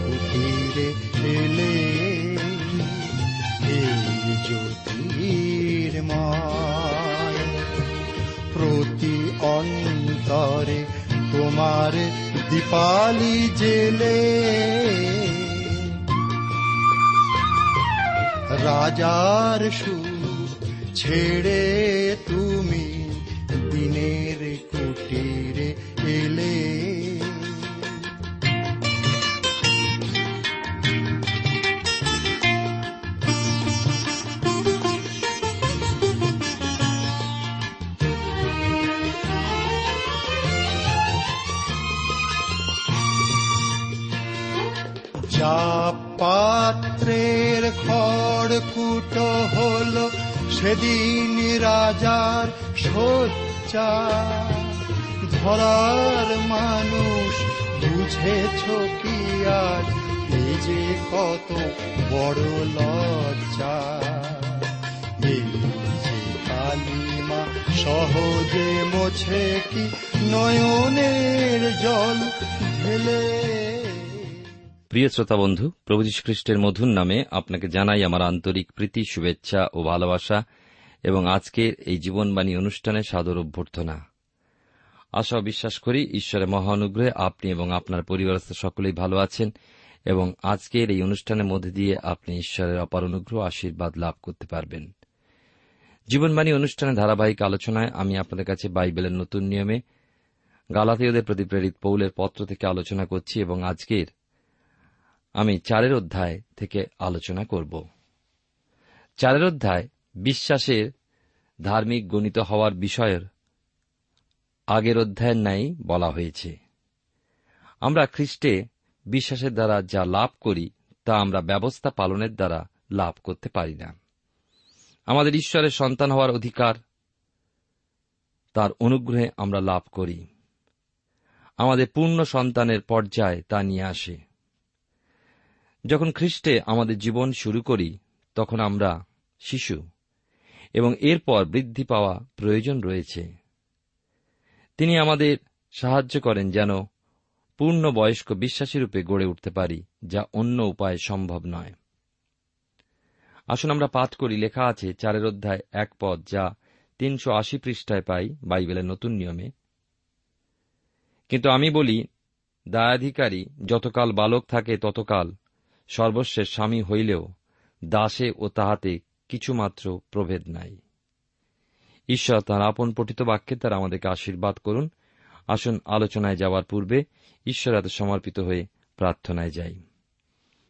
কুটিরে এলে এই জ্যোতির্ময় প্রতি অন্তরে তোমার দীপালি জেলে। রাজার সুখ ছেড়ে তুমি দিনের কুটিরে সেদিন রাজার সজ্জা ধরার মানুষ বুঝেছ কি আর? এই যে কত বড় লজ্জা। কালিমা সহজে মোছে কি নয়নের জল ঢেলে? প্রিয় শ্রোতা বন্ধু, প্রভু খ্রিস্টের মধুর নামে আপনাকে জানাই আমার আন্তরিক প্রীতি, শুভেচ্ছা ও ভালোবাসা এবং আজকের এই জীবনবাণী অনুষ্ঠানে সাদর অভ্যর্থনা। আশা বিশ্বাস করি ঈশ্বরের মহানুগ্রহে আপনি এবং আপনার পরিবারস্থ সকলেই ভালো আছেন এবং আজকের এই অনুষ্ঠানের মধ্যে দিয়ে আপনি ঈশ্বরের অপার অনুগ্রহ আশীর্বাদ লাভ করতে পারবেন। জীবনবাণী অনুষ্ঠানের ধারাবাহিক আলোচনায় আমি আপনাদের কাছে বাইবেলের নতুন নিয়মে, গালাতীয়দের প্রতি প্রেরিত পৌলের পত্র থেকে আলোচনা করছি এবং আজকের আমি চারের অধ্যায় থেকে আলোচনা করব। চারের অধ্যায় বিশ্বাসের ধার্মিক গণিত হওয়ার বিষয়ের আগের অধ্যায়ের ন্যায় বলা হয়েছে। আমরা খ্রিস্টে বিশ্বাসের দ্বারা যা লাভ করি, তা আমরা ব্যবস্থা পালনের দ্বারা লাভ করতে পারি না। আমাদের ঈশ্বরের সন্তান হওয়ার অধিকার, তার অনুগ্রহে আমরা লাভ করি। আমাদের পূর্ণ সন্তানের পর্যায়ে তা নিয়ে আসে। যখন খ্রিস্টে আমাদের জীবন শুরু করি, তখন আমরা শিশু এবং এরপর বৃদ্ধি পাওয়া প্রয়োজন রয়েছে। তিনি আমাদের সাহায্য করেন যেন পূর্ণ বয়স্ক বিশ্বাসী রূপে গড়ে উঠতে পারি, যা অন্য উপায়ে সম্ভব নয়। আসুন আমরা পাঠ করি, লেখা আছে চারের অধ্যায় এক পদ, যা তিনশো আশি পৃষ্ঠায় পাই বাইবেলের নতুন নিয়মে। কিন্তু আমি বলি, দায়াধিকারী, যতকাল বালক থাকে ততকাল সর্বস্বের স্বামী হইলেও দাসে ও তাহাতে কিছুমাত্র প্রভেদ নাই। ঈশ্বর তাঁর আপন পঠিত বাক্যে তারা আমাদেরকে আশীর্বাদ করুন। আসুন আলোচনায় যাওয়ার পূর্বে ঈশ্বর এত সমর্পিত হয়ে প্রার্থনায় যাই।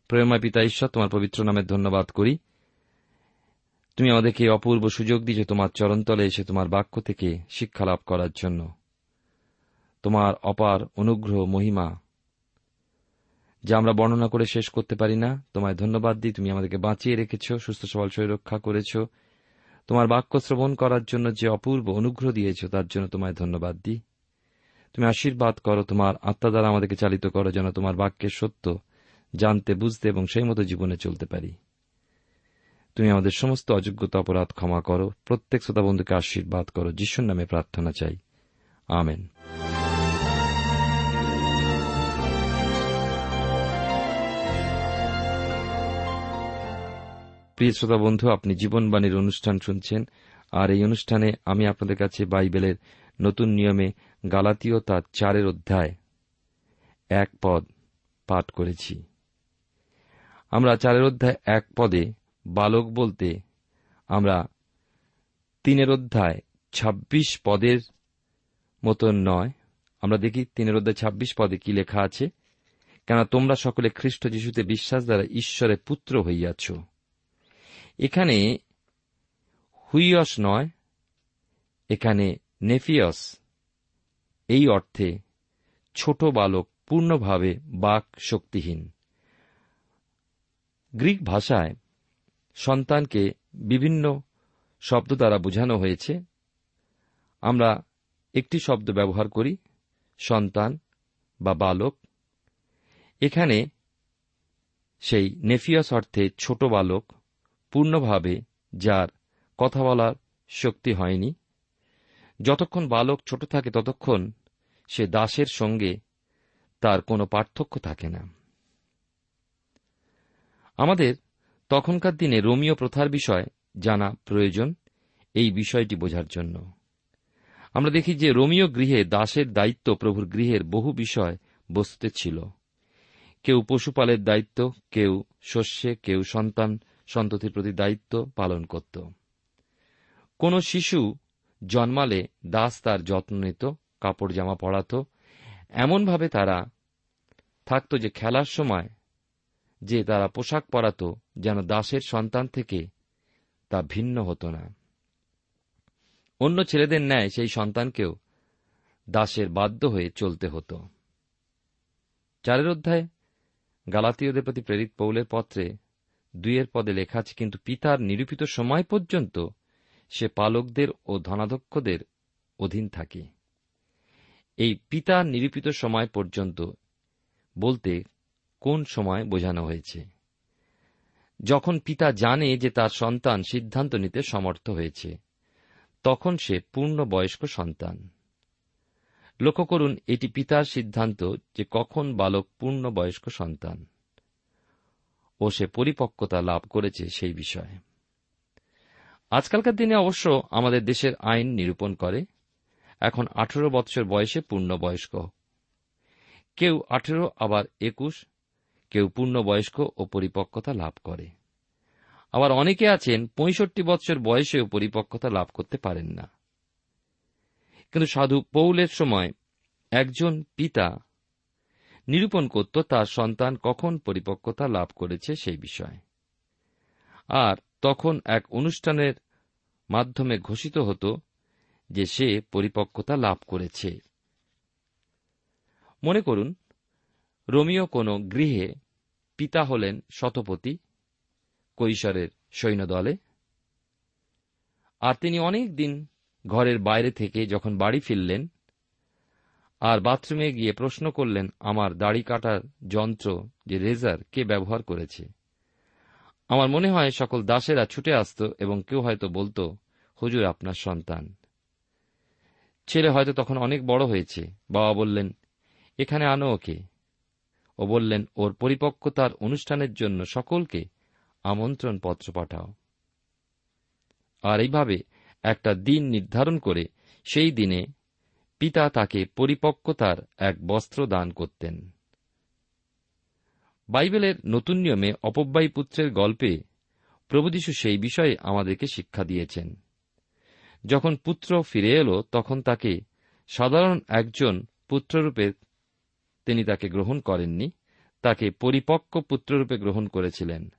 প্রেমা পিতা ঈশ্বর, তোমার পবিত্র নামে ধন্যবাদ করি। তুমি আমাদেরকে অপূর্ব সুযোগ দিয়েছ তোমার চরণতলে এসে তোমার বাক্য থেকে শিক্ষা লাভ করার জন্য। তোমার অপার অনুগ্রহ মহিমা যা আমরা বর্ণনা করে শেষ করতে পারি না। তোমায় ধন্যবাদ দিই, তুমি আমাদেরকে বাঁচিয়ে রেখেছ, সুস্থ সবল শরীর রক্ষা করেছ। তোমার বাক্য শ্রবণ করার জন্য যে অপূর্ব অনুগ্রহ দিয়েছ, তার জন্য তোমায় ধন্যবাদ দিই। তুমি আশীর্বাদ করো, তোমার আত্মা দ্বারা আমাদেরকে চালিত করো, যেন তোমার বাক্যের সত্য জানতে, বুঝতে এবং সেই মতো জীবনে চলতে পারি। তুমি আমাদের সমস্ত অযোগ্যতা, অপরাধ ক্ষমা করো। প্রত্যেক শ্রোতা বন্ধুকে আশীর্বাদ করো। যিশুর নামে প্রার্থনা চাই। আমেন। প্রিয় শ্রোতা বন্ধু, আপনি জীবনবাণীর অনুষ্ঠান শুনছেন, আর এই অনুষ্ঠানে আমি আপনাদের কাছে বাইবেলের নতুন নিয়মে গালাতীয় তার চারের অধ্যায় এক পদ পাঠ করেছি। আমরা চারের অধ্যায় এক পদে বালক বলতে আমরা তিনের অধ্যায় ২৬ পদের মতন নয়। আমরা দেখি তিনের অধ্যায় ২৬ পদে কি লেখা আছে কেন তোমরা সকলে খ্রিস্ট যিশুতে বিশ্বাস দ্বারা ঈশ্বরের পুত্র হইয়াছ। এখানে হুইয়স নয়, এখানে নেফিয়স। এই অর্থে ছোট বালক পূর্ণভাবে বাক শক্তিহীন গ্রিক ভাষায় সন্তানকে বিভিন্ন শব্দ দ্বারা বোঝানো হয়েছে। আমরা একটি শব্দ ব্যবহার করি, সন্তান বা বালক। এখানে সেই নেফিয়াস অর্থে ছোট বালক পূর্ণভাবে যার কথা বলার শক্তি হয়নি। যতক্ষণ বালক ছোট থাকে, ততক্ষণ সে দাসের সঙ্গে তার কোনো পার্থক্য থাকে না। আমাদের তখনকার দিনে রোমীয় প্রথার বিষয় জানা প্রয়োজন এই বিষয়টি বোঝার জন্য। আমরা দেখি যে রোমীয় গৃহে দাসের দায়িত্ব প্রভুর গৃহের বহু বিষয় বস্তুতে ছিল। কেউ পশুপালের দায়িত্ব, কেউ শস্যে, কেউ সন্তান সন্ততির প্রতি দায়িত্ব পালন করত। কোন শিশু জন্মালে দাস তার যত্ন নিত, কাপড় জামা পড়াত এমনভাবে তারা থাকত যে খেলার সময় যে তারা পোশাক পরাত যেন দাসের সন্তান থেকে তা ভিন্ন হতো না। অন্য ছেলেদের ন্যায় সেই সন্তানকেও দাসের বাধ্য হয়ে চলতে হতো। চারের অধ্যায়, গালাতীয়দের প্রতি প্রেরিত পৌলের পত্রে দুইয়ের পদে লেখা আছে, কিন্তু পিতার নিরূপিত সময় পর্যন্ত সে পালকদের ও ধনাধ্যক্ষদের অধীন থাকে। এই পিতার নিরূপিত সময় পর্যন্ত বলতে কোন সময় বোঝানো হয়েছে? যখন পিতা জানে যে তার সন্তান সিদ্ধান্ত নিতে সমর্থ হয়েছে, তখন সে পূর্ণ বয়স্ক সন্তান। লক্ষ্য করুন, এটি পিতার সিদ্ধান্ত যে কখন বালক পূর্ণ বয়স্ক সন্তান। ও সে পরিপক্কতা লাভ করেছে সেই বিষয়ে। আজকালকার দিনে অবশ্য আমাদের দেশের আইন নিরূপণ করে। এখন আঠেরো বৎসর বয়সে পূর্ণ বয়স্ক কেউ আঠেরো, আবার একুশ, কেউ পূর্ণ বয়স্ক ও পরিপক্কতা লাভ করে। আবার অনেকে আছেন পঁয়ষট্টি বৎসর বয়সেও পরিপক্কতা লাভ করতে পারেন না। কিন্তু সাধু পৌলের সময় একজন পিতা নিরূপণ করত তার সন্তান কখন পরিপক্কতা লাভ করেছে সেই বিষয়ে। আর তখন এক অনুষ্ঠানের মাধ্যমে ঘোষিত হতো যে সে পরিপক্কতা লাভ করেছে। মনে করুন, রোমিও কোন গৃহে পিতা হলেন শতপতি কৈশোরের সৈন্যদলে। আর তিনি অনেক দিন ঘরের বাইরে থেকে যখন বাড়ি ফিরলেন আর বাথরুমে গিয়ে প্রশ্ন করলেন, আমার দাড়ি কাটার যন্ত্র যে রেজার, কে ব্যবহার করেছে? আমার মনে হয় সকল দাসেরা ছুটে আসত এবং কেউ হয়তো বলতো, হুজুর, আপনার সন্তান। ছেলে হয়তো তখন অনেক বড় হয়েছে। বাবা বললেন, এখানে আনো ওকে। ও বললেন, ওর পরিপক্কতার অনুষ্ঠানের জন্য সকলকে আমন্ত্রণ পত্র পাঠাও। আর এইভাবে একটা দিন নির্ধারণ করে সেই দিনে পিতা তাকে পরিপক্কতার এক বস্ত্র দান করতেন। বাইবেলের নতুন নিয়মে অপব্যয়ী পুত্রের গল্পে প্রভুযশু সেই বিষয়ে আমাদেরকে শিক্ষা দিয়েছেন। যখন পুত্র ফিরে এলো, তখন তাকে সাধারণ একজন পুত্ররূপে তিনি তাকে গ্রহণ করেননি, তাকে পরিপক্ক পুত্ররূপে গ্রহণ করেছিলেন।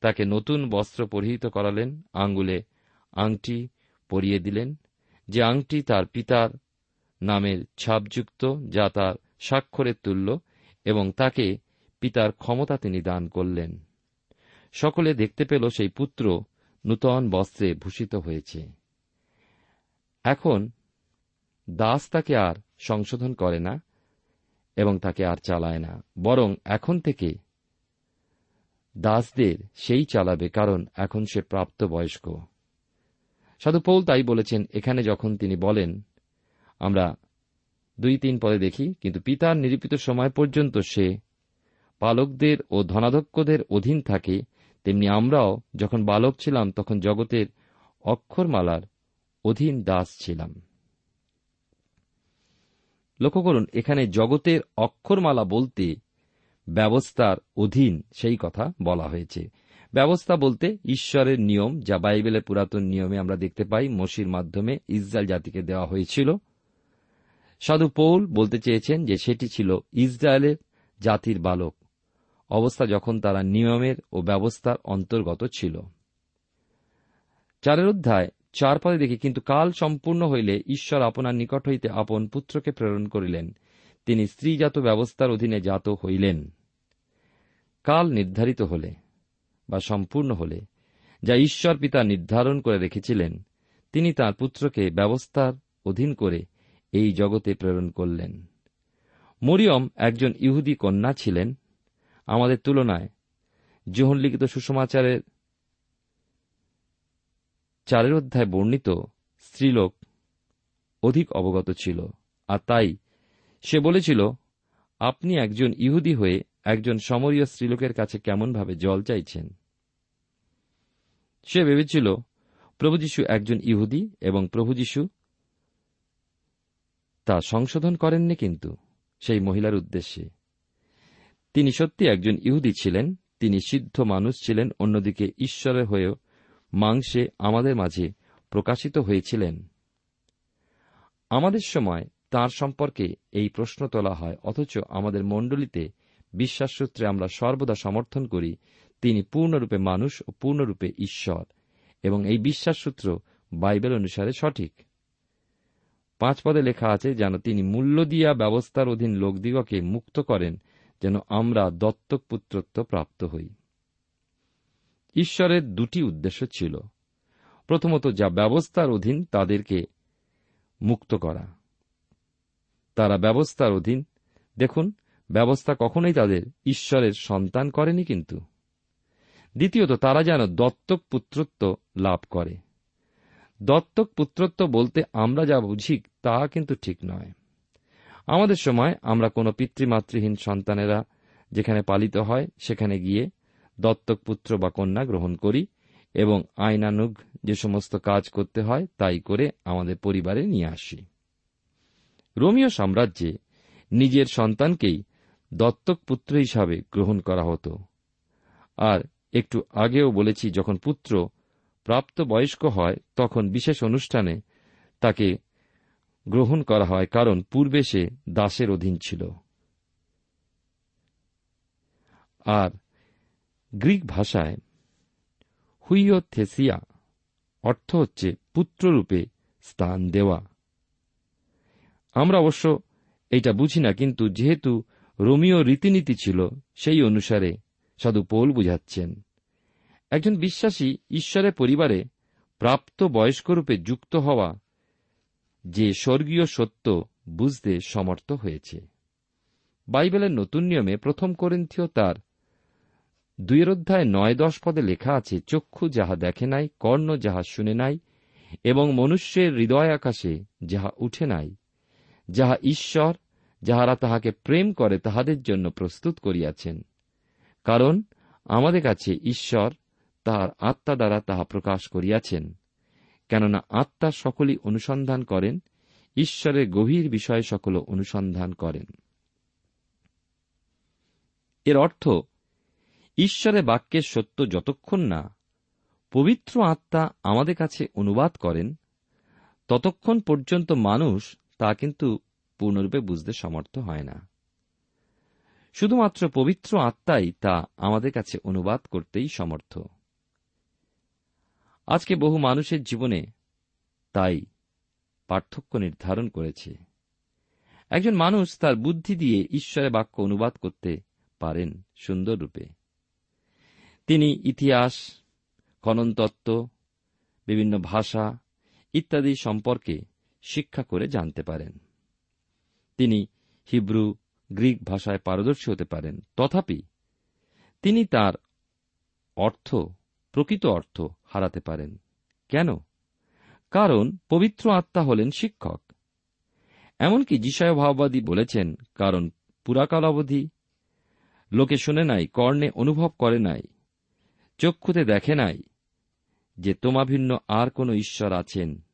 তাকে নতুন বস্ত্র পরিহিত করালেন আঙ্গুলে আংটি পরিয়ে দিলেন, যে আংটি তার পিতার নামের ছাপযুক্ত, যা তার স্বাক্ষরের তুল্য এবং তাকে পিতার ক্ষমতা তিনি দান করলেন। সকলে দেখতে পেল সেই পুত্র নূতন বস্ত্রে ভূষিত হয়েছে। এখন দাস তাকে আর সংশোধন করে না এবং তাকে আর চালায় না, বরং এখন থেকে দাসদের সেই চালাবে, কারণ এখন সে প্রাপ্ত বয়স্ক সাধু পৌল তাই বলেছেন, এখানে যখন তিনি বলেন আমরা দুই তিন পদে দেখি, কিন্তু পিতার নিরূপিত সময় পর্যন্ত সে পালকদের ও ধনাধ্যক্ষদের অধীন থাকে, তেমনি আমরাও যখন বালক ছিলাম তখন জগতের অক্ষরমালার অধীন দাস ছিলাম। লক্ষ্য করুন, এখানে জগতের অক্ষরমালা বলতে ব্যবস্থার অধীন সেই কথা বলা হয়েছে। ব্যবস্থা বলতে ঈশ্বরের নিয়ম, যা বাইবেলের পুরাতন নিয়মে আমরা দেখতে পাই, মসির মাধ্যমে ইসরায়েল জাতিকে দেওয়া হয়েছিল। সাধু পৌল বলতে চেয়েছেন যে সেটি ছিল ইসরায়েলের জাতির বালক। অবস্থা যখন তারা নিয়মের ও ব্যবস্থার অন্তর্গত ছিল। চারের অধ্যায় চার পদে দেখি, কিন্তু কাল সম্পূর্ণ হইলে ঈশ্বর আপনার নিকট হইতে আপন পুত্রকে প্রেরণ করিলেন। তিনি স্ত্রীজাত ব্যবস্থার অধীনে জাত হইলেন। কাল নির্ধারিত হলে বা সম্পূর্ণ হলে, যা ঈশ্বর পিতা নির্ধারণ করে রেখেছিলেন, তিনি তার পুত্রকে ব্যবস্থার অধীন করে এই জগতে প্রেরণ করলেন। মরিয়ম একজন ইহুদি কন্যা ছিলেন। আমাদের তুলনায় যোহন লিখিত সুষমাচারের চারের অধ্যায় বর্ণিত স্ত্রীলোক অধিক অবগত ছিল, আর তাই সে বলেছিল, আপনি একজন ইহুদি হয়ে একজন সমরীয় স্ত্রীলোকের কাছে কেমনভাবে জল চাইছেন? সে ভেবেছিল, প্রভু যীশু একজন ইহুদি এবং প্রভু যীশু তা সংশোধন করেননি কিন্তু, সেই মহিলার উদ্দেশ্যে। তিনি সত্যি একজন ইহুদি ছিলেন, তিনি সিদ্ধ মানুষ ছিলেন, অন্যদিকে ঈশ্বরের হয়েও মাংসে আমাদের মাঝে প্রকাশিত হয়েছিলেন। আমাদের সময় তার সম্পর্কে এই প্রশ্ন তোলা হয়, অথচ আমাদের মণ্ডলীতে বিশ্বাসসূত্রে আমরা সর্বদা সমর্থন করি, তিনি পূর্ণরূপে মানুষ ও পূর্ণরূপে ঈশ্বর, এবং এই বিশ্বাসসূত্র বাইবেল অনুসারে সঠিক। পাঁচ পদে লেখা আছে, যেন তিনি মূল্য দিয়া ব্যবস্থার অধীন লোকদিগকে মুক্ত করেন, যেন আমরা দত্তক পুত্রত্ব প্রাপ্ত হই। ঈশ্বরের দুটি উদ্দেশ্য ছিল। প্রথমত, যা ব্যবস্থার অধীন তাদেরকে মুক্ত করা। তারা ব্যবস্থার অধীন, দেখুন, ব্যবস্থা কখনোই তাদের ঈশ্বরের সন্তান করেনি কিন্তু। দ্বিতীয়ত, তারা যেন দত্তক পুত্রত্ব লাভ করে। দত্তক পুত্রত্ব বলতে আমরা যা বুঝি তা কিন্তু ঠিক নয়। আমাদের সময় আমরা কোনো পিতৃমাতৃহীন সন্তানেরা যেখানে পালিত হয়, সেখানে গিয়ে দত্তক পুত্র বা কন্যা গ্রহণ করি এবং আইনানুগ যে সমস্ত কাজ করতে হয়, তাই করে আমাদের পরিবারে নিয়ে আসি। রোমীয় সাম্রাজ্যে নিজের সন্তানকেই দত্তক পুত্র হিসাবে গ্রহণ করা হতো। আর একটু আগেও বলেছি, যখন পুত্র প্রাপ্ত বয়স্ক হয়, তখন বিশেষ অনুষ্ঠানে তাকে গ্রহণ করা হয়, কারণ পূর্বে সে দাসের অধীন ছিল। আর গ্রিক ভাষায় হুইও থেসিয়া অর্থ হচ্ছে পুত্ররূপে স্থান দেওয়া। আমরা অবশ্য এটা বুঝি না, কিন্তু যেহেতু রোমিও রীতিনীতি ছিল, সেই অনুসারে সাধু পৌল বুঝাচ্ছেন। একজন বিশ্বাসী ঈশ্বরের পরিবারে প্রাপ্ত বয়স্করূপে যুক্ত হওয়া যে স্বর্গীয় সত্য বুঝতে সমর্থ হয়েছে। বাইবেলের নতুন নিয়মে প্রথম করিন্থীয় তার দুইয়ের অধ্যায় নয় দশ পদে লেখা আছে, চক্ষু যাহা দেখে নাই, কর্ণ যাহা শুনে নাই, এবং মনুষ্যের হৃদয় আকাশে যাহা উঠে নাই, যাহা ঈশ্বর, যাহারা তাহাকে প্রেম করে, তাহাদের জন্য প্রস্তুত করিয়াছেন। কারণ আমাদের কাছে ঈশ্বর তাহার আত্মা দ্বারা তাহা প্রকাশ করিয়াছেন। কেননা আত্মা সকলই অনুসন্ধান করেন, ঈশ্বরের গভীর বিষয় সকল অনুসন্ধান করেন। এর অর্থ, ঈশ্বরের বাক্যের সত্য যতক্ষণ না পবিত্র আত্মা আমাদের কাছে অনুবাদ করেন, ততক্ষণ পর্যন্ত মানুষ তা কিন্তু পূর্ণরূপে বুঝতে সমর্থ হয় না। শুধুমাত্র পবিত্র আত্মাই তা আমাদের কাছে অনুবাদ করতেই সমর্থ। আজকে বহু মানুষের জীবনে তাই পার্থক্য নির্ধারণ করেছে। একজন মানুষ তার বুদ্ধি দিয়ে ঈশ্বরের বাক্য অনুবাদ করতে পারেন সুন্দর রূপে। তিনি ইতিহাস খননতত্ত্ব বিভিন্ন ভাষা ইত্যাদি সম্পর্কে শিক্ষা করে জানতে পারেন। তিনি হিব্রু, গ্রিক ভাষায় পারদর্শী হতে পারেন। তথাপি তিনি তার অর্থ, প্রকৃত অর্থ হারাতে পারেন। কেন? কারণ পবিত্র আত্মা হলেন শিক্ষক। এমনকি যিশয় ভাববাদী বলেছেন, কারণ পুরাকাল অবধি লোকে শুনে নাই, কর্ণে অনুভব করে নাই, চক্ষুতে দেখে নাই, যে তোমাভিন্ন আর কোন ঈশ্বর আছেন,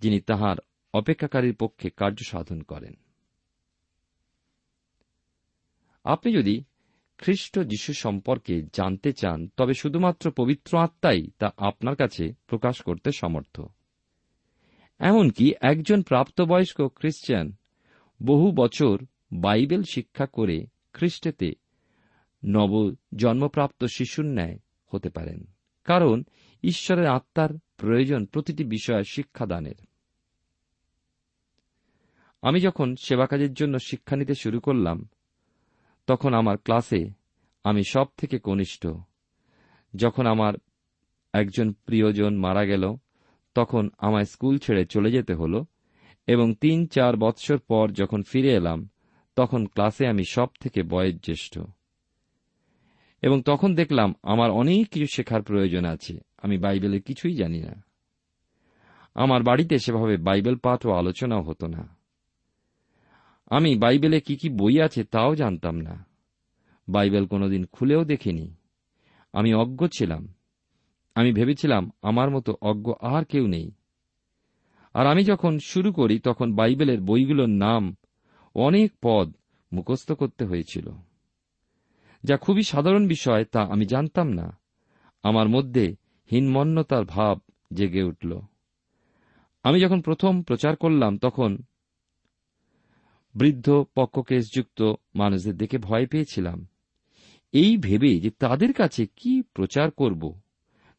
যিনি তাহার অপেক্ষাকারীর পক্ষে কার্য সাধন করেন। আপনি যদি খ্রিস্ট যিশু সম্পর্কে জানতে চান, তবে শুধুমাত্র পবিত্র আত্মাই তা আপনার কাছে প্রকাশ করতে সমর্থ। এমনকি একজন প্রাপ্তবয়স্ক খ্রিস্টান বহু বছর বাইবেল শিক্ষা করে খ্রিস্টেতে নব জন্মপ্রাপ্ত শিশুর ন্যায় হতে পারেন, কারণ ঈশ্বরের আত্মার প্রয়োজন প্রতিটি বিষয়ে শিক্ষাদানের। আমি যখন সেবা কাজের জন্য শিক্ষা নিতে শুরু করলাম তখন আমার ক্লাসে আমি সব থেকে কনিষ্ঠ। যখন আমার একজন প্রিয়জন মারা গেল, তখন আমায় স্কুল ছেড়ে চলে যেতে হল এবং তিন চার বৎসর পর যখন ফিরে এলাম, তখন ক্লাসে আমি সব থেকে বয়োজ্যেষ্ঠ। এবং তখন দেখলাম আমার অনেক কিছু শেখার প্রয়োজন আছে, আমি বাইবেলের কিছুই জানি না। আমার বাড়িতে সেভাবে বাইবেল পাঠ ও আলোচনাও হতো না। আমি বাইবেলে কি কি বই আছে তাও জানতাম না। বাইবেল কোনোদিন খুলেও দেখিনি। আমি অজ্ঞ ছিলাম। আমি ভেবেছিলাম, আমার মতো অজ্ঞ আর কেউ নেই। আর আমি যখন শুরু করি, তখন বাইবেলের বইগুলোর নাম অনেক পদ মুখস্থ করতে হয়েছিল। যা খুবই সাধারণ বিষয়, তা আমি জানতাম না। আমার মধ্যে হীনমন্যতার ভাব জেগে উঠল। আমি যখন প্রথম প্রচার করলাম, তখন বৃদ্ধ পক্ষকেশযুক্ত মানুষদের দেখে ভয় পেয়েছিলাম। এই ভেবে যে তাদের কাছে কি প্রচার করব,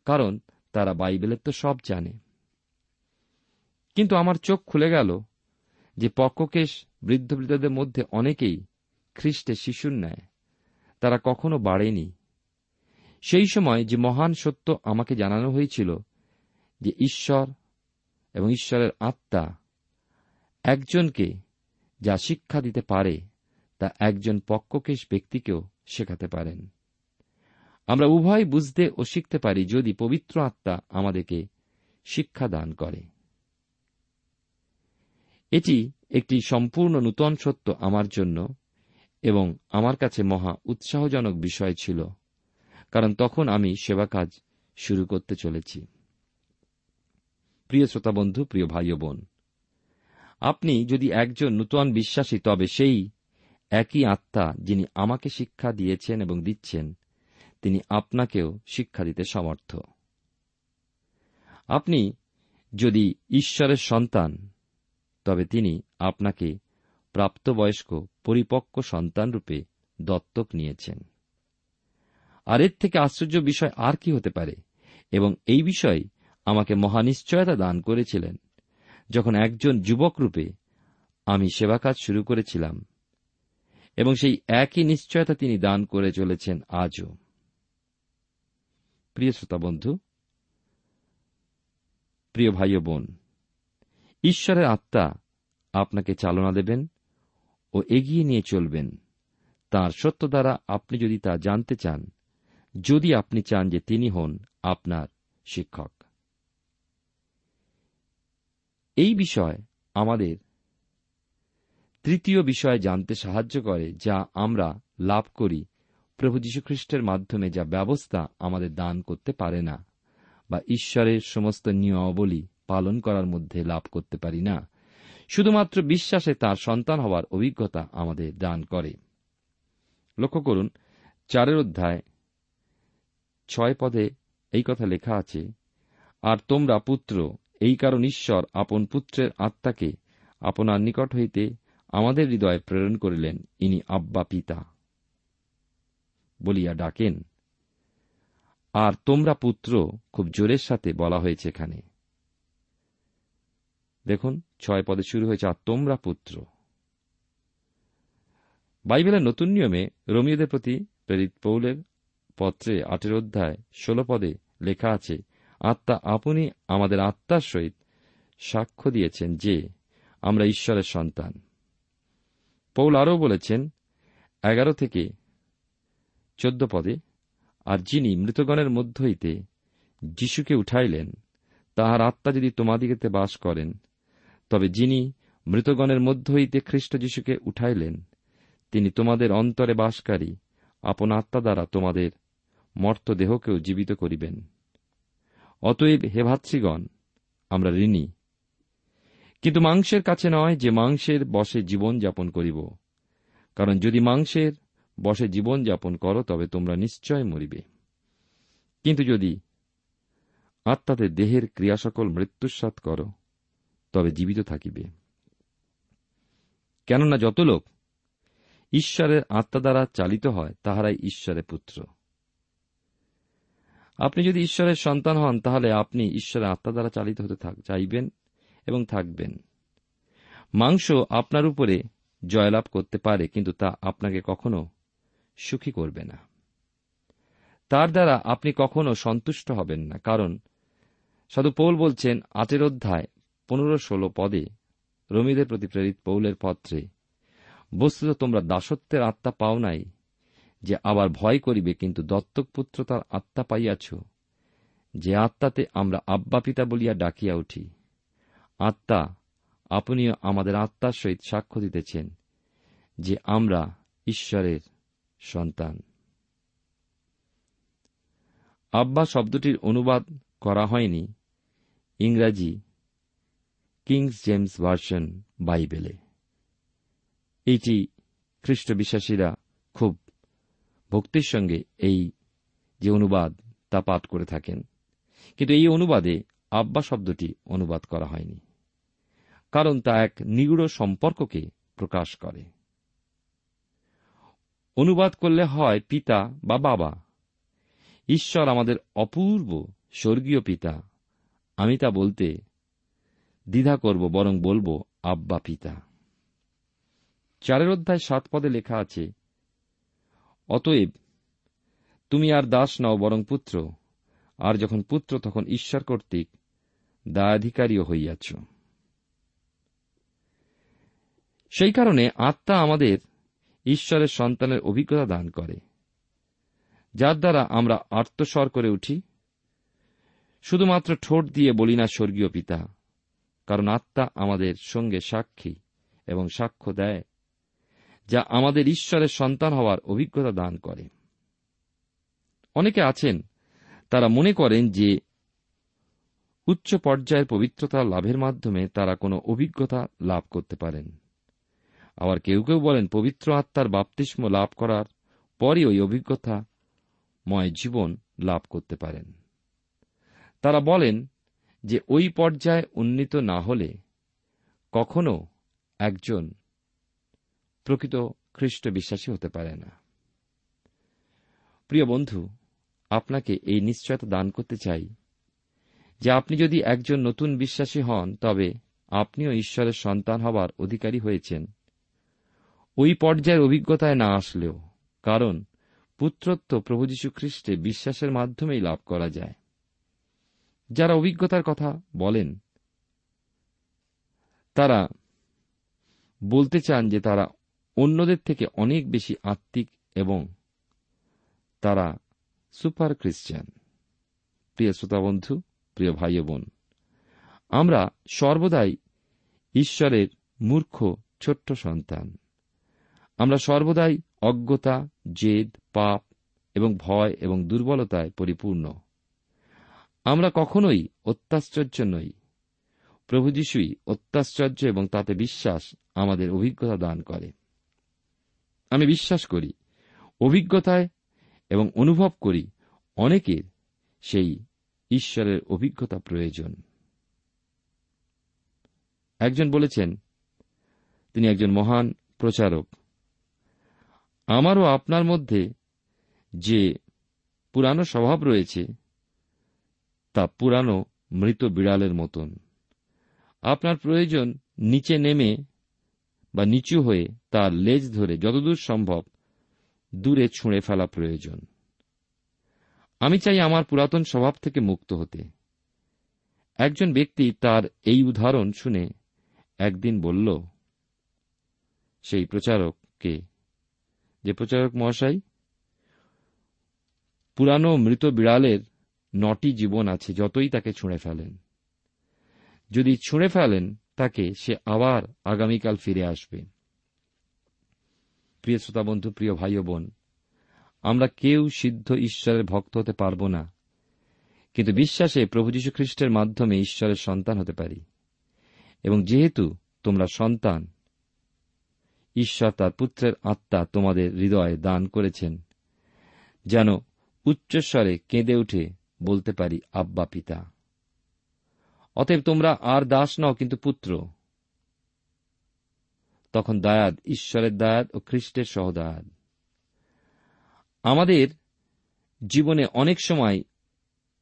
কারণ তারা বাইবেলের তো সব জানে। কিন্তু আমার চোখ খুলে গেল যে পক্ষকেশ বৃদ্ধ বৃদ্ধদের মধ্যে অনেকেই খ্রিস্টের শিশুর ন্যায়, তারা কখনো বাড়েনি। সেই সময় যে মহান সত্য আমাকে জানানো হয়েছিল যে ঈশ্বর এবং ঈশ্বরের আত্মা একজনকে যা শিক্ষা দিতে পারে, তা একজন পক্ষকেশ ব্যক্তিকেও শেখাতে পারেন। আমরা উভয় বুঝতে ও শিখতে পারি যদি পবিত্র আত্মা আমাদেরকে শিক্ষা দান করে। এটি একটি সম্পূর্ণ নূতন সত্য আমার জন্য এবং আমার কাছে মহা উৎসাহজনক বিষয় ছিল, কারণ তখন আমি সেবা কাজ শুরু করতে চলেছি। প্রিয় শ্রোতা বন্ধু প্রিয় ভাই বোন আপনি যদি একজন নূতন বিশ্বাসী, তবে সেই একই আত্মা যিনি আমাকে শিক্ষা দিয়েছেন এবং দিচ্ছেন, তিনি আপনাকেও শিক্ষা দিতে সমর্থ। আপনি যদি ঈশ্বরের সন্তান, তবে তিনি আপনাকে প্রাপ্তবয়স্ক, পরিপক্ক সন্তানরূপে দত্তক নিয়েছেন। আর এর থেকে আশ্চর্য বিষয় আর কি হতে পারে? এবং এই বিষয় আমাকে মহানিশ্চয়তা দান করেছিলেন। যখন একজন যুবক রূপে আমি সেবা কাজ শুরু করেছিলাম, এবং সেই একই নিশ্চয়তা তিনি দান করে চলেছেন আজও। প্রিয় শ্রোতা বন্ধু, প্রিয় ভাই ও বোন, ঈশ্বরের আত্মা আপনাকে চালনা দেবেন ও এগিয়ে নিয়ে চলবেন। তার সত্য দ্বারা আপনি যদি তা জানতে চান, যদি আপনি চান যে তিনি হন আপনার শিক্ষক। এই বিষয় আমাদের তৃতীয় বিষয় জানতে সাহায্য করে, যা আমরা লাভ করি প্রভু যীশুখ্রিস্টের মাধ্যমে, যা ব্যবস্থা আমাদের দান করতে পারে না বা ঈশ্বরের সমস্ত নিয়মাবলী পালন করার মধ্যে লাভ করতে পারি না। শুধুমাত্র বিশ্বাসে তার সন্তান হওয়ার অভিজ্ঞতা আমাদের দান করে। লক্ষ্য করুন, চারের অধ্যায় ছয় পদে এই কথা লেখা আছে, আর তোমরা পুত্র এই কারণ ঈশ্বর আপন পুত্রের আত্মাকে আপনার নিকট হইতে আমাদের হৃদয়ে প্রেরণ করিলেন, ইনি আব্বা পিতা। বলিয়া ডাকেন, আর তোমরা পুত্র? খুব জোরের সাথে বলা হয়েছে এখানে। দেখুন, ছয় পদে শুরু হয়েছে, আর তোমরা পুত্র? বাইবেলের নতুন নিয়মে রোমিওদের প্রতি প্রেরিত পৌলের পত্রে আটের অধ্যায় ষোল পদে লেখা আছে আত্মা আপনি আমাদের আত্মার সহিত সাক্ষ্য দিয়েছেন যে আমরা ঈশ্বরের সন্তান। পৌল আরও বলেছেন, এগারো থেকে চোদ্দ পদে, আর যিনি মৃতগণের মধ্য হইতে যিশুকে উঠাইলেন, তাহার আত্মা যদি তোমাদিগেতে বাস করেন, তবে যিনি মৃতগণের মধ্য হইতে খ্রিস্ট যিশুকে উঠাইলেন, তিনি তোমাদের অন্তরে বাসকারী, আপন আত্মা দ্বারা তোমাদের মর্তদেহকেও জীবিত করিবেন। অতএব হে ভাতৃগণ, আমরা ঋণী। কিন্তু মাংসের কাছে নয় যে মাংসের বসে জীবন যাপন করিব। কারণ যদি মাংসের বসে জীবন যাপন করো, তবে তোমরা নিশ্চয় মরিবে। কিন্তু যদি আত্মাতে দেহের ক্রিয়া সকল মৃত্যুস্বাদ করো, তবে জীবিত থাকিবে। কেননা যত লোক ঈশ্বরের আত্মা দ্বারা চালিত হয়, তাহারাই ঈশ্বরের পুত্র। আপনি যদি ঈশ্বরের সন্তান হন, তাহলে আপনি ঈশ্বরের আত্মা দ্বারা চালিত হতে চাইবেন এবং থাকবেন। মাংস আপনার উপরে জয়লাভ করতে পারে, কিন্তু তা আপনাকে কখনো সুখী করবে না। তার দ্বারা আপনি কখনো সন্তুষ্ট হবেন না, কারণ সাধু পৌল বলছেন, আটের অধ্যায় পনেরো ষোলো পদে রমিদের প্রতি প্রেরিত পৌলের পত্রে, বস্তুত তোমরা দাসত্বের আত্মা পাও নাই যে আবার ভয় করিবে, কিন্তু দত্তক পুত্র তার আত্মা পাইয়াছ। যে আত্মাতে আমরা আব্বা পিতা বলিয়া ডাকিয়া উঠি, আত্মা, আপনিও আমাদের আত্মার সহিত সাক্ষ্য দিতেছেন যে আমরা ঈশ্বরের সন্তান। আব্বা শব্দটির অনুবাদ করা হয়নি ইংরাজি কিংস জেমস ভার্সন বাইবেলে। এইটি খ্রিস্ট বিশ্বাসীরা খুব ভক্তির সঙ্গে এই যে অনুবাদ তা পাঠ করে থাকেন। কিন্তু এই অনুবাদে আব্বা শব্দটি অনুবাদ করা হয়নি, কারণ তা এক নিগুড় সম্পর্ককে প্রকাশ করে। অনুবাদ করলে হয় পিতা বা বাবা, ঈশ্বর আমাদের অপূর্ব স্বর্গীয় পিতা, আমি তা বলতে দ্বিধা করব, বরং বলব আব্বা পিতা। চারের অধ্যায় সাত পদে লেখা আছে অতএব তুমি আর দাস নাও, বরং পুত্র। আর যখন পুত্র, তখন ঈশ্বর কর্তৃক দায়াধিকারীও হইয়াছ। সেই কারণে আত্মা আমাদের ঈশ্বরের সন্তানের অভিজ্ঞতা দান করে, যার দ্বারা আমরা আত্মস্বর করে উঠি। শুধুমাত্র ঠোঁট দিয়ে বলি না, স্বর্গীয় পিতা, কারণ আত্মা আমাদের সঙ্গে সাক্ষী এবং সাক্ষ্য দেয়। যা আমাদের ঈশ্বরের সন্তান হওয়ার অভিজ্ঞতা দান করে। অনেকে আছেন, তারা মনে করেন যে উচ্চ পর্যায়ের পবিত্রতা লাভের মাধ্যমে তারা কোনো অভিজ্ঞতা লাভ করতে পারেন। আবার কেউ কেউ বলেন, পবিত্র আত্মার বাপতিস্ম লাভ করার পরই ওই অভিজ্ঞতা ময় জীবন লাভ করতে পারেন। তারা বলেন যে ওই পর্যায়ে উন্নীত না হলে কখনো একজন প্রকৃত খ্রিস্ট বিশ্বাসী হতে পারে না। প্রিয় বন্ধু, আপনাকে এই নিশ্চয়তা দান করতে চাই যে আপনি যদি একজন নতুন বিশ্বাসী হন, তবে আপনিও ঈশ্বরের সন্তান হবার অধিকারী হয়েছেন। ওই পর্যায়ের অভিজ্ঞতায় না আসলেও, কারণ পুত্রত্ব প্রভু যীশু খ্রিস্টে বিশ্বাসের মাধ্যমেই লাভ করা যায়। যারা অভিজ্ঞতার কথা বলেন, তারা বলতে চান যে তারা অন্যদের থেকে অনেক বেশি আত্মিক এবং তারা সুপার খ্রিস্টান। প্রিয় শ্রোতাবন্ধু প্রিয় ভাই বোন, আমরা সর্বদাই ঈশ্বরের মূর্খ, ছোট্ট সন্তান। আমরা সর্বদাই অজ্ঞতা, জেদ, পাপ এবং ভয় এবং দুর্বলতায় পরিপূর্ণ। আমরা কখনোই অত্যাশ্চর্য নই। প্রভু যিশুই অত্যাশ্চর্য এবং তাতে বিশ্বাস আমাদের অভিজ্ঞতা দান করে। আমি বিশ্বাস করি, অভিজ্ঞতায় এবং অনুভব করি অনেকের সেই ঈশ্বরের অভিজ্ঞতা প্রয়োজন। একজন বলেছেন, তিনি একজন মহান প্রচারক, আমারও আপনার মধ্যে যে পুরানো স্বভাব রয়েছে, তা পুরানো মৃত বিড়ালের মতন। আপনার প্রয়োজন নিচে নেমে বা নিচু হয়ে তার লেজ ধরে যতদূর সম্ভব দূরে ছুঁড়ে ফেলা প্রয়োজন। আমি চাই আমার পুরাতন স্বভাব থেকে মুক্ত হতে। একজন ব্যক্তি তার এই উদাহরণ শুনে একদিন বলল, সেই প্রচারককে যে প্রচারক মহাশয়, পুরানো মৃত বিড়ালের নটি জীবন আছে, যতই তাকে ছুঁড়ে ফেলেন। যদি ছুঁড়ে ফেলেন তাকে সে আবার আগামীকাল ফিরে আসবে। প্রিয় শ্রোতা বন্ধু, প্রিয় ভাই বোন, আমরা কেউ সিদ্ধ ঈশ্বরের ভক্ত হতে পারব না, কিন্তু বিশ্বাসে প্রভু যীশু খ্রিস্টের মাধ্যমে ঈশ্বরের সন্তান হতে পারি। এবং যেহেতু তোমরা সন্তান, ঈশ্বর তার পুত্রের আত্মা তোমাদের হৃদয়ে দান করেছেন, যেন উচ্চস্বরে কেঁদে উঠে বলতে পারি, আব্বা পিতা। অতএব তোমরা আর দাস নও, কিন্তু পুত্র। তখন দায়াদ, ঈশ্বরের দায়াদ ও খ্রিস্টের সহদায়াদ। আমাদের জীবনে অনেক সময়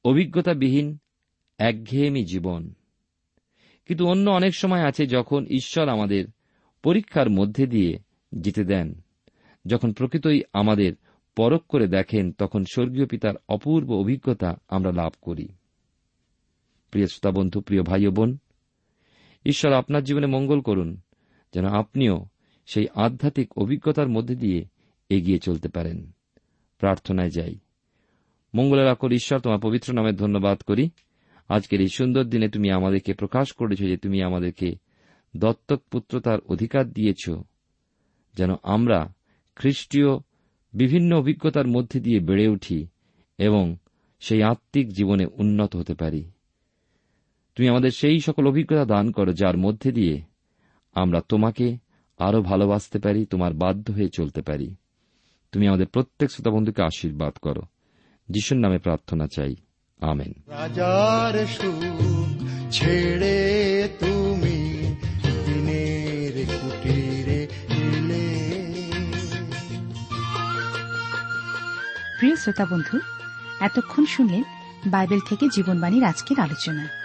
অভিজ্ঞতাবিহীন একঘেয়েমি জীবন। কিন্তু অন্য অনেক সময় আছে যখন ঈশ্বর আমাদের পরীক্ষার মধ্যে দিয়ে জিতে দেন। যখন প্রকৃতই আমাদের পরখ করে দেখেন, তখন স্বর্গীয় পিতার অপূর্ব অভিজ্ঞতা আমরা লাভ করি। প্রিয় শ্রোতা বন্ধু, প্রিয় ভাই বোন, ঈশ্বর আপনার জীবনে মঙ্গল করুন, যেন আপনিও সেই আধ্যাত্মিক অভিজ্ঞতার মধ্যে দিয়ে এগিয়ে চলতে পারেন। প্রার্থনায় যাই। মঙ্গলের আকর ঈশ্বর, তোমার পবিত্র নামে ধন্যবাদ করি। আজকের এই সুন্দর দিনে তুমি আমাদেরকে প্রকাশ করেছ যে তুমি আমাদেরকে দত্তক পুত্রতার অধিকার দিয়েছ, যেন আমরা খ্রিস্টীয় বিভিন্ন অভিজ্ঞতার মধ্যে দিয়ে বেড়ে উঠি এবং সেই আত্মিক জীবনে উন্নত হতে পারি। তুমি আমাদের সেই সকল অভিজ্ঞতা দান করো যার মধ্যে দিয়ে আমরা তোমাকে আরও ভালোবাসতে পারি তোমার বাধ্য হয়ে চলতে পারি। তুমি আমাদের প্রত্যেক শ্রোতা বন্ধুকে আশীর্বাদ করো। যিশুর নামে প্রার্থনা চাই। আমেন। রাজার সুখ ছেড়ে তুমি দিনের কুটিরে এলে। প্রিয় শ্রোতা বন্ধু এতক্ষণ শুনলেন বাইবেল থেকে জীবনবাণীর আজকের আলোচনা।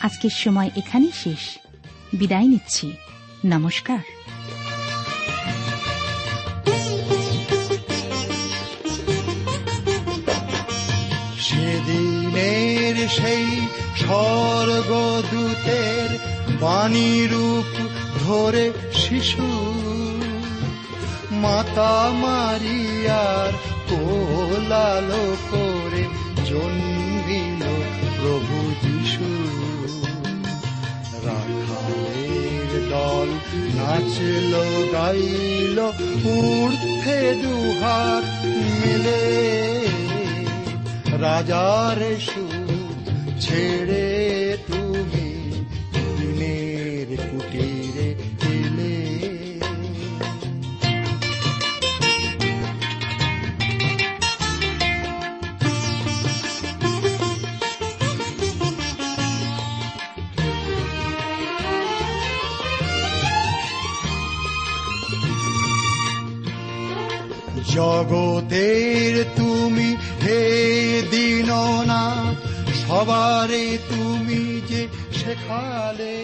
আজকের সময় এখানেই শেষ। বিদায় নিচ্ছি। নমস্কার। সেদিনের সেই স্বর্গদূতের বাণী রূপ ধরে শিশু, মাতা মারিয়ার কোলালো করে জন্মিল প্রভু দল নাচল গাইল উর্ধে দুহার মিলে। রাজার সু ছেড়ে জগতের তুমি হে দিননাথ সবারে তুমি যে শেখালে।